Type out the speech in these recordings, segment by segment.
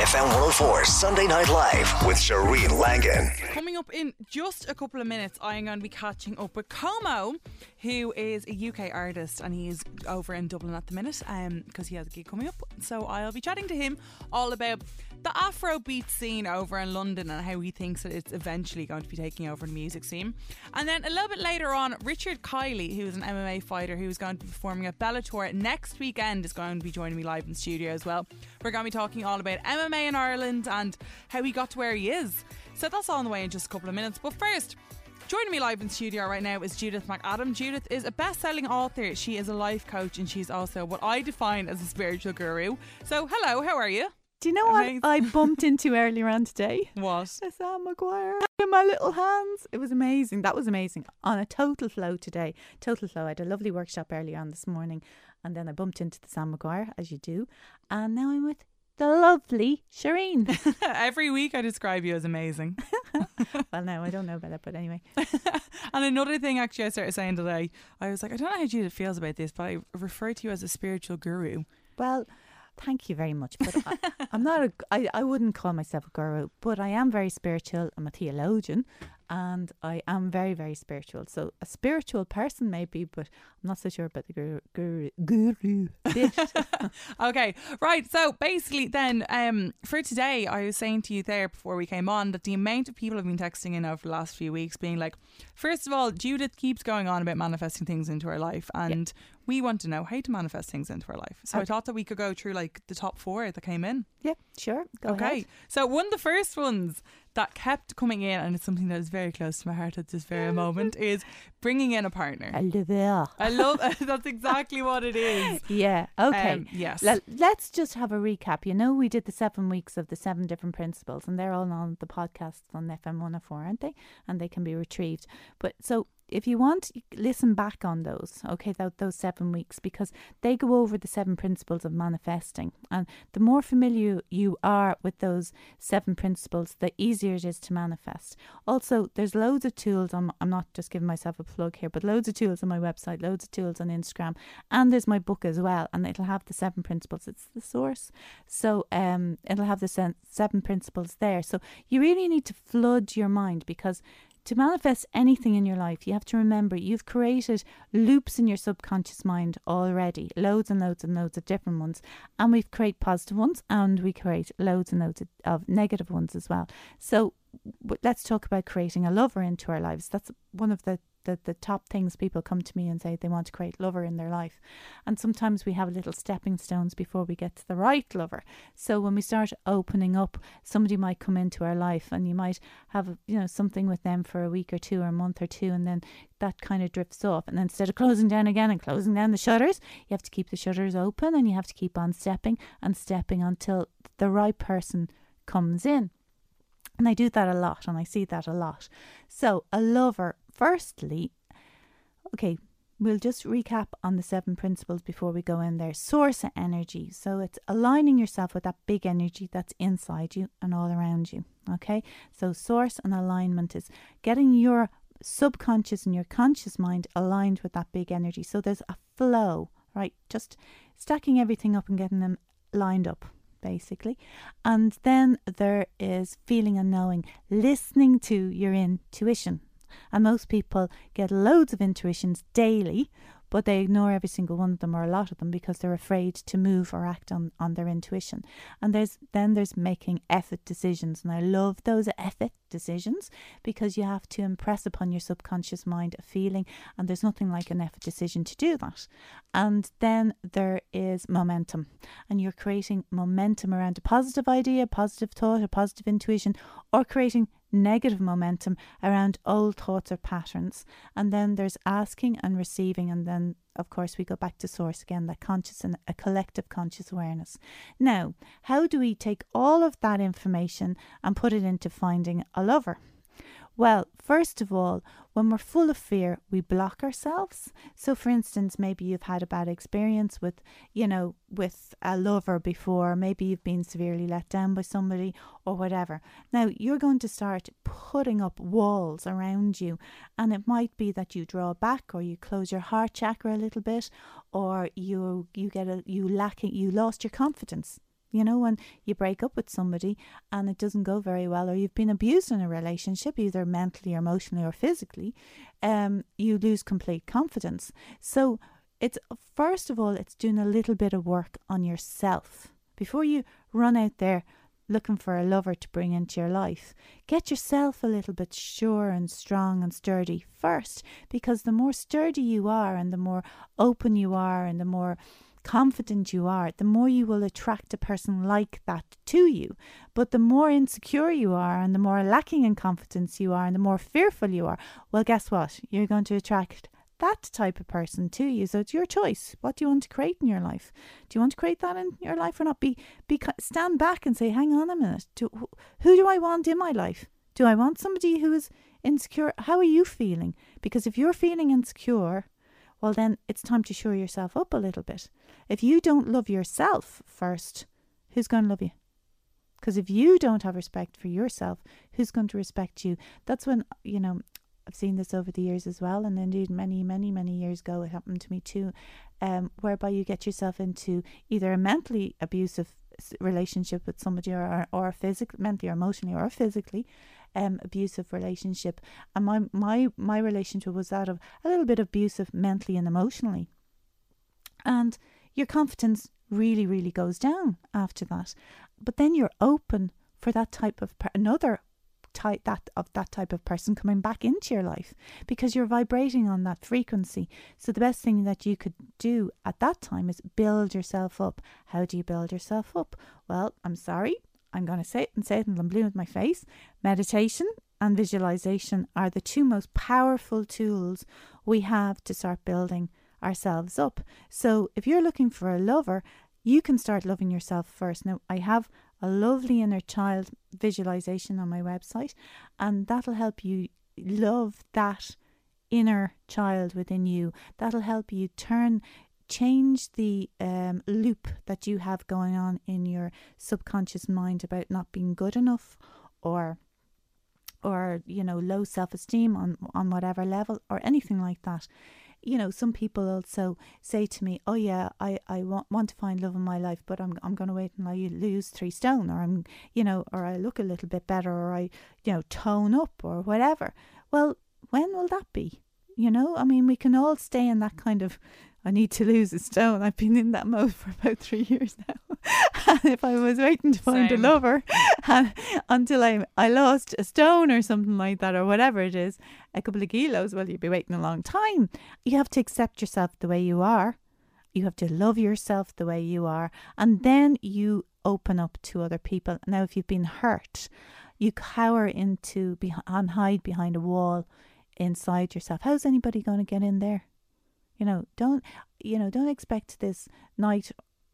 FM 104 Sunday Night Live with Shereen Langan. Coming up in just a couple of minutes, I am going to be catching up with Como, who is a UK artist and he's over in Dublin at the minute um, because he has a gig coming up. So I'll be chatting to him all about the Afrobeat scene over in London and how he thinks that it's eventually going to be taking over the music scene. And then a little bit later on, Richard Kiely, who is an MMA fighter who is going to be performing at Bellator next weekend, is going to be joining me live in the studio as well. We're going to be talking all about MMA in Ireland and how he got to where he is. So that's all on the way in just a couple of minutes. But first, Joining me live in studio right now is Judith McAdam. Judith is a best-selling author. She is a life coach and she's also what I define as a spiritual guru. So, hello, how are you? Do you know Amazing. what I bumped into earlier on today? What? Sam Maguire in my little hands. It was amazing. That was amazing. On a total flow today. Total flow. I had a lovely workshop earlier on this morning, and then I bumped into the Sam Maguire, as you do, and now I'm with the lovely Shireen. Every week I describe you as amazing. well, no, I don't know about that, but anyway. and another thing, actually, I started saying today, I was like, I don't know how Judith feels about this, but I refer to you as a spiritual guru. Well, thank you very much. But I, I'm not a, I, I wouldn't call myself a guru, but I am very spiritual. I'm a theologian and I am very, very spiritual. So a spiritual person maybe, but I'm not so sure about the guru, guru, guru okay, right. So basically, then um, for today, I was saying to you there before we came on that the amount of people have been texting in over the last few weeks, being like, first of all, Judith keeps going on about manifesting things into her life, and we want to know how to manifest things into our life. So I thought that we could go through like the top four that came in. yeah, sure. Go okay. ahead. So one of the first ones that kept coming in, and it's something that is very close to my heart at this very moment, is bringing in a partner. I love it. I love that's exactly what it is. Yeah. Okay. Um, yes. Let, let's just have a recap. You know, we did the seven weeks of the seven different principles, and they're all on the podcasts on FM 104, aren't they? And they can be retrieved. But so if you want, listen back on those, okay, tho- those seven weeks, because they go over the seven principles of manifesting. And the more familiar you are with those seven principles, the easier it is to manifest. Also, there's loads of tools. I'm, I'm not just giving myself a plug here, but loads of tools on my website, loads of tools on Instagram, and there's my book as well. And it'll have the seven principles. It's the source. So um, it'll have the seven principles there. So you really need to flood your mind because to manifest anything in your life, you have to remember you've created loops in your subconscious mind already, loads and loads and loads of different ones. And we create positive ones and we create loads and loads of, of negative ones as well. So let's talk about creating a lover into our lives. That's one of the the, the top things people come to me and say they want to create lover in their life. And sometimes we have little stepping stones before we get to the right lover. So when we start opening up, somebody might come into our life and you might have, you know, something with them for a week or two or a month or two and then that kind of drifts off. And then instead of closing down again and closing down the shutters, you have to keep the shutters open and you have to keep on stepping and stepping until the right person comes in. And I do that a lot and I see that a lot. So, a lover, firstly, okay, we'll just recap on the seven principles before we go in there. Source of energy. So, it's aligning yourself with that big energy that's inside you and all around you. Okay, so source and alignment is getting your subconscious and your conscious mind aligned with that big energy. So, there's a flow, right? Just stacking everything up and getting them lined up basically. And then there is feeling and knowing, listening to your intuition. And most people get loads of intuitions daily, but they ignore every single one of them or a lot of them because they're afraid to move or act on, on their intuition. And there's then there's making effort decisions. And I love those effort decisions because you have to impress upon your subconscious mind a feeling, and there's nothing like an effort decision to do that. And then there is momentum, and you're creating momentum around a positive idea, a positive thought, a positive intuition, or creating negative momentum around old thoughts or patterns. And then there's asking and receiving. And then, of course, we go back to source again, that conscious and a collective conscious awareness. Now, how do we take all of that information and put it into finding a lover? Well, first of all, when we're full of fear, we block ourselves. So, for instance, maybe you've had a bad experience with, you know, with a lover before, maybe you've been severely let down by somebody or whatever. Now, you're going to start putting up walls around you, and it might be that you draw back or you close your heart chakra a little bit, or you you get a you lacking you lost your confidence you know, when you break up with somebody and it doesn't go very well, or you've been abused in a relationship, either mentally or emotionally or physically, um, you lose complete confidence. So it's first of all, it's doing a little bit of work on yourself before you run out there looking for a lover to bring into your life. Get yourself a little bit sure and strong and sturdy first, because the more sturdy you are and the more open you are and the more confident you are, the more you will attract a person like that to you. But the more insecure you are, and the more lacking in confidence you are, and the more fearful you are, well, guess what? You're going to attract that type of person to you. So it's your choice. What do you want to create in your life? Do you want to create that in your life or not? Be, be stand back and say, hang on a minute. Do, who do I want in my life? Do I want somebody who is insecure? How are you feeling? Because if you're feeling insecure, well, then it's time to shore yourself up a little bit. If you don't love yourself first, who's going to love you? Because if you don't have respect for yourself, who's going to respect you? That's when, you know, I've seen this over the years as well. And indeed, many, many, many years ago, it happened to me too, um, whereby you get yourself into either a mentally abusive relationship with somebody or, or physically, mentally or emotionally or physically, um, abusive relationship. And my, my, my relationship was that of a little bit abusive mentally and emotionally. And your confidence really, really goes down after that. But then you're open for that type of per- another type that of that type of person coming back into your life because you're vibrating on that frequency. So the best thing that you could do at that time is build yourself up. How do you build yourself up? Well, I'm sorry, I'm going to say it and say it until I'm blue with my face. Meditation and visualization are the two most powerful tools we have to start building ourselves up. So if you're looking for a lover, you can start loving yourself first. Now, I have a lovely inner child visualization on my website, and that'll help you love that inner child within you. That'll help you turn change the um, loop that you have going on in your subconscious mind about not being good enough or or you know low self-esteem on on whatever level or anything like that. You know some people also say to me oh yeah i i want, want to find love in my life but i'm i'm going to wait until i lose 3 stone or i'm you know or i look a little bit better or i you know tone up or whatever. Well when will that be? You know i mean we can all stay in that kind of I need to lose a stone. I've been in that mode for about three years now. and if I was waiting to find Same. a lover until I I lost a stone or something like that or whatever it is, a couple of kilos, well, you'd be waiting a long time. You have to accept yourself the way you are. You have to love yourself the way you are, and then you open up to other people. Now, if you've been hurt, you cower into and hide behind a wall inside yourself. How's anybody going to get in there? You know, don't you know, don't expect this knight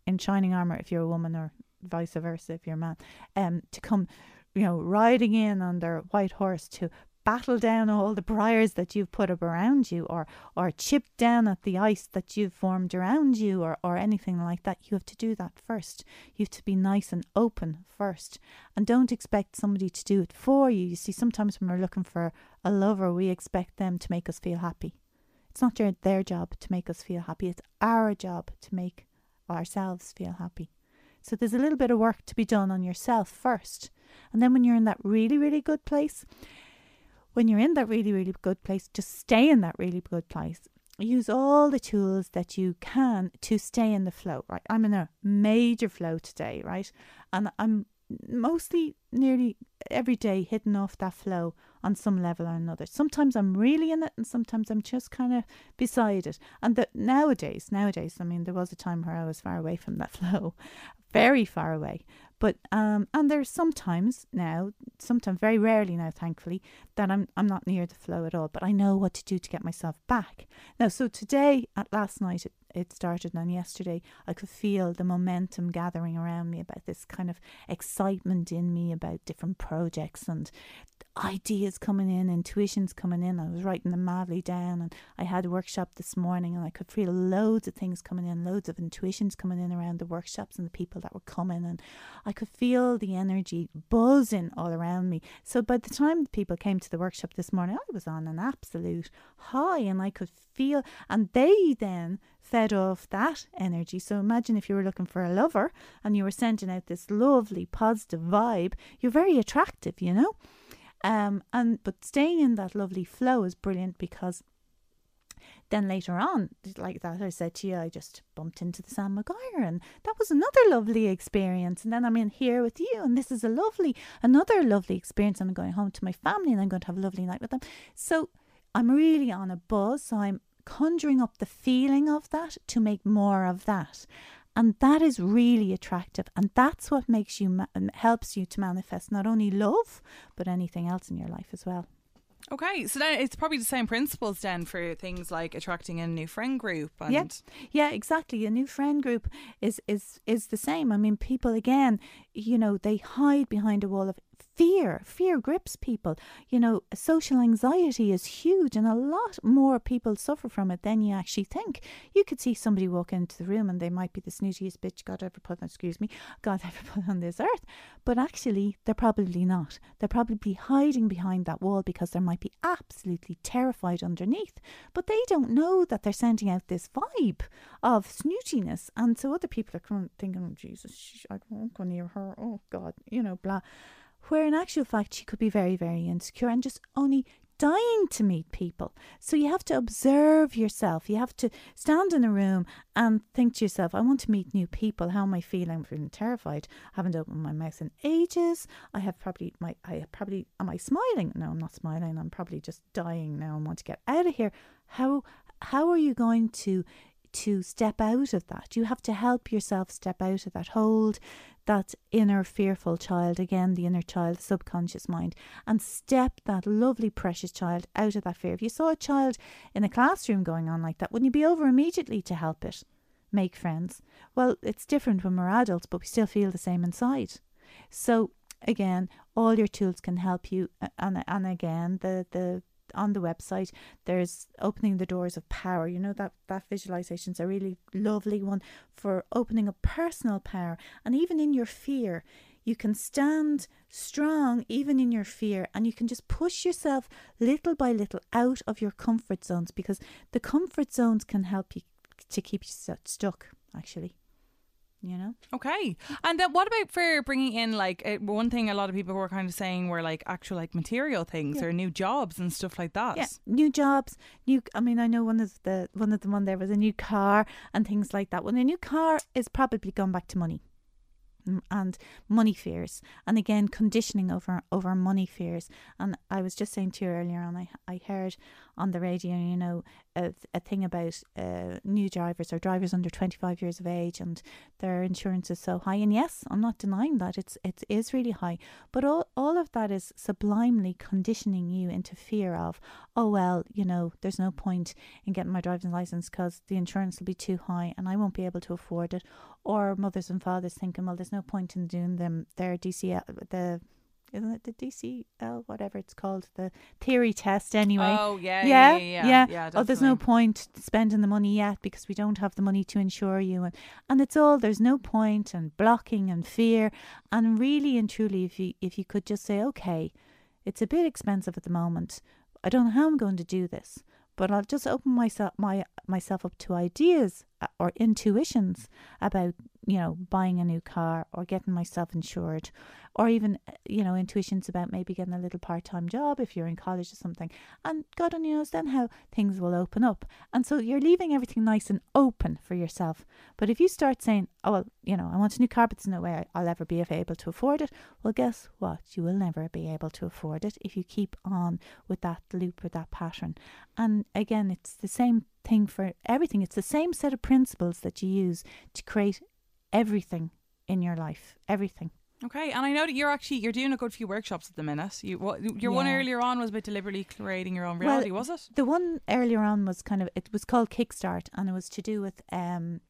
in shining armor if you're a woman or vice versa if you're a man, um, to come, you know, riding in on their white horse to battle down all the briars that you've put up around you or or chip down at the ice that you've formed around you or, or anything like that. You have to do that first. You have to be nice and open first. And don't expect somebody to do it for you. You see, sometimes when we're looking for a lover, we expect them to make us feel happy. It's not your, their job to make us feel happy, it's our job to make ourselves feel happy. So there's a little bit of work to be done on yourself first. And then when you're in that really, really good place, when you're in that really, really good place, just stay in that really good place. use all the tools that you can to stay in the flow, right? I'm in a major flow today, right? And I'm mostly nearly every day hitting off that flow on some level or another. Sometimes I'm really in it and sometimes I'm just kind of beside it. And that nowadays, nowadays, I mean, there was a time where I was far away from that flow, very far away. But um, and there's sometimes now, sometimes very rarely now, thankfully, that I'm I'm not near the flow at all. But I know what to do to get myself back. Now, so today, at last night, it, it started, on yesterday I could feel the momentum gathering around me about this kind of excitement in me about different projects and ideas coming in, intuitions coming in. I was writing them madly down, and I had a workshop this morning, and I could feel loads of things coming in, loads of intuitions coming in around the workshops and the people that were coming, and I could feel the energy buzzing all around me. So by the time people came to the workshop this morning, I was on an absolute high, and I could feel, and they then fed off that energy. So imagine if you were looking for a lover and you were sending out this lovely positive vibe, you're very attractive, you know. Um, and but staying in that lovely flow is brilliant because then later on, like that, I said to you, I just bumped into the Sam Maguire, and that was another lovely experience. And then I'm in here with you, and this is a lovely, another lovely experience. I'm going home to my family, and I'm going to have a lovely night with them. So I'm really on a buzz. So I'm conjuring up the feeling of that to make more of that. And that is really attractive. And that's what makes you, ma- helps you to manifest not only love, but anything else in your life as well. Okay, so then it's probably the same principles then for things like attracting a new friend group and yeah, yeah, exactly. A new friend group is is is the same. I mean, people again, you know, they hide behind a wall of fear. Fear grips people. You know, social anxiety is huge, and a lot more people suffer from it than you actually think. You could see somebody walk into the room and they might be the snootiest bitch God ever put, on, excuse me, God ever put on this earth, but actually they're probably not. They're probably hiding behind that wall because they might be absolutely terrified underneath, but they don't know that they're sending out this vibe of snootiness, and so other people are thinking, "Oh Jesus, I don't go near her." Oh God, you know, blah where in actual fact she could be very, very insecure and just only dying to meet people. So you have to observe yourself. You have to stand in a room and think to yourself, I want to meet new people. How am I feeling? I'm feeling terrified. I haven't opened my mouth in ages. I have probably my I probably am I smiling? No, I'm not smiling. I'm probably just dying now and want to get out of here. How how are you going to to step out of that? You have to help yourself step out of that hold that inner fearful child, again, the inner child, the subconscious mind, and step that lovely, precious child out of that fear. If you saw a child in a classroom going on like that, wouldn't you be over immediately to help it make friends? Well, it's different when we're adults, but we still feel the same inside. So, again, all your tools can help you. And, and again, the, the on the website there's opening the doors of power. You know that that visualization is a really lovely one for opening a personal power. And even in your fear you can stand strong even in your fear and you can just push yourself little by little out of your comfort zones because the comfort zones can help you to keep you stuck actually you know? Okay. And then what about for bringing in like uh, one thing a lot of people were kind of saying were like actual like material things yeah. or new jobs and stuff like that. Yeah new jobs new i mean i know one of the one of the one there was a new car and things like that. When a new car is probably gone back to money and money fears. And again conditioning over over money fears. And i was just saying to you earlier on i i heard on the radio you know a, a thing about uh, new drivers or drivers under 25 years of age and their insurance is so high. And yes i'm not denying that. It's it is really high. But all, all of that is sublimely conditioning you into fear of oh well you know there's no point in getting my driving license because the insurance will be too high and i won't be able to afford it. Or mothers and fathers thinking well there's no point in doing them their dcl the isn't it the DCL, whatever it's called, the theory test anyway. Oh, yeah, yeah, yeah. yeah, yeah. oh, there's no point spending the money yet because we don't have the money to insure you. And, and it's all, there's no point and blocking and fear. And really and truly, if you, if you could just say, okay, it's a bit expensive at the moment. I don't know how I'm going to do this, but I'll just open myself, my, myself up to ideas uh, or intuitions about you know buying a new car or getting myself insured or even uh, you know intuitions about maybe getting a little part-time job if you're in college or something. And god only knows then how things will open up. And so you're leaving everything nice and open for yourself. But if you start saying oh well you know i want a new car but there's no way i'll ever be able to afford it well guess what? You will never be able to afford it if you keep on with that loop or that pattern. And again it's the same thing for everything. It's the same set of principles that you use to create everything in your life everything Okay, and I know that you're actually you're doing a good few workshops at the minute. You what your one earlier on was about deliberately creating your own Well, reality, was it? The one earlier on was kind of it was called Kickstart, and it was to do with um,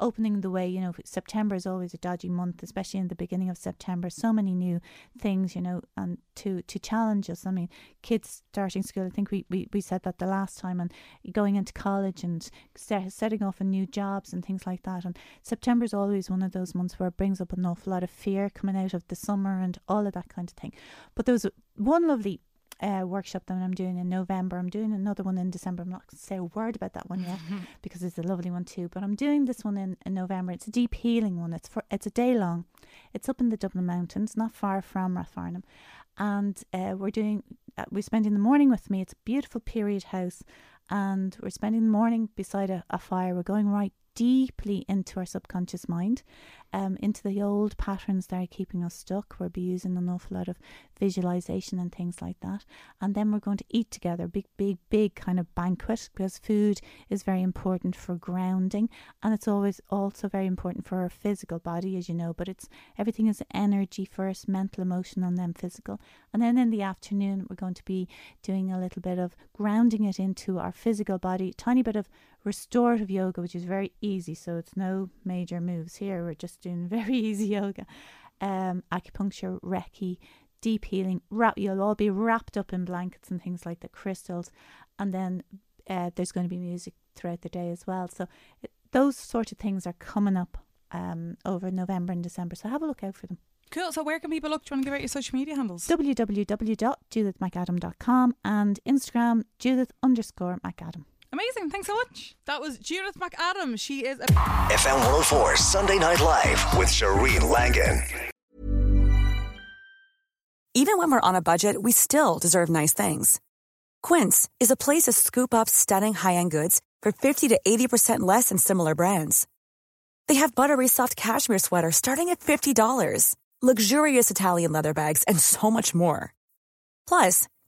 opening the way. You know, September is always a dodgy month, especially in the beginning of September. So many new things, you know, and to to challenge us. I mean, kids starting school. I think we we, we said that the last time, and going into college and set, setting off in new jobs and things like that. And September is always one of those months where it brings up an awful lot of fear coming out of the summer and all of that kind of thing. But there was one lovely uh, workshop that I'm doing in November. I'm doing another one in December. I'm not going to say a word about that one yet because it's a lovely one too. But I'm doing this one in, in November. It's a deep healing one. It's for it's a day long. It's up in the Dublin Mountains, not far from Rathfarnham, and uh, we're doing. Uh, we're spending the morning with me. It's a beautiful period house, and we're spending the morning beside a, a fire. We're going right deeply into our subconscious mind, um, into the old patterns that are keeping us stuck. We'll be using an awful lot of visualization and things like that. And then we're going to eat together, big, big, big kind of banquet because food is very important for grounding and it's always also very important for our physical body, as you know. But it's everything is energy first, mental, emotional, and then physical. And then in the afternoon, we're going to be doing a little bit of grounding it into our physical body, tiny bit of restorative yoga, which is very easy. So it's no major moves here. We're just doing very easy yoga. Um, acupuncture, Reiki, deep healing. Wrap, you'll all be wrapped up in blankets and things like the crystals. And then uh, there's going to be music throughout the day as well. So it, those sort of things are coming up um, over November and December. So have a look out for them. Cool. So where can people look? Do you want to give out your social media handles? www.judithmcadam.com and Instagram Judith underscore McAdam. Amazing. Thanks so much. That was Judith McAdam. She is a FM 104 Sunday Night Live with Shireen Langan. Even when we're on a budget, we still deserve nice things. Quince is a place to scoop up stunning high-end goods for 50 to 80% less than similar brands. They have buttery soft cashmere sweaters starting at $50, luxurious Italian leather bags, and so much more. Plus,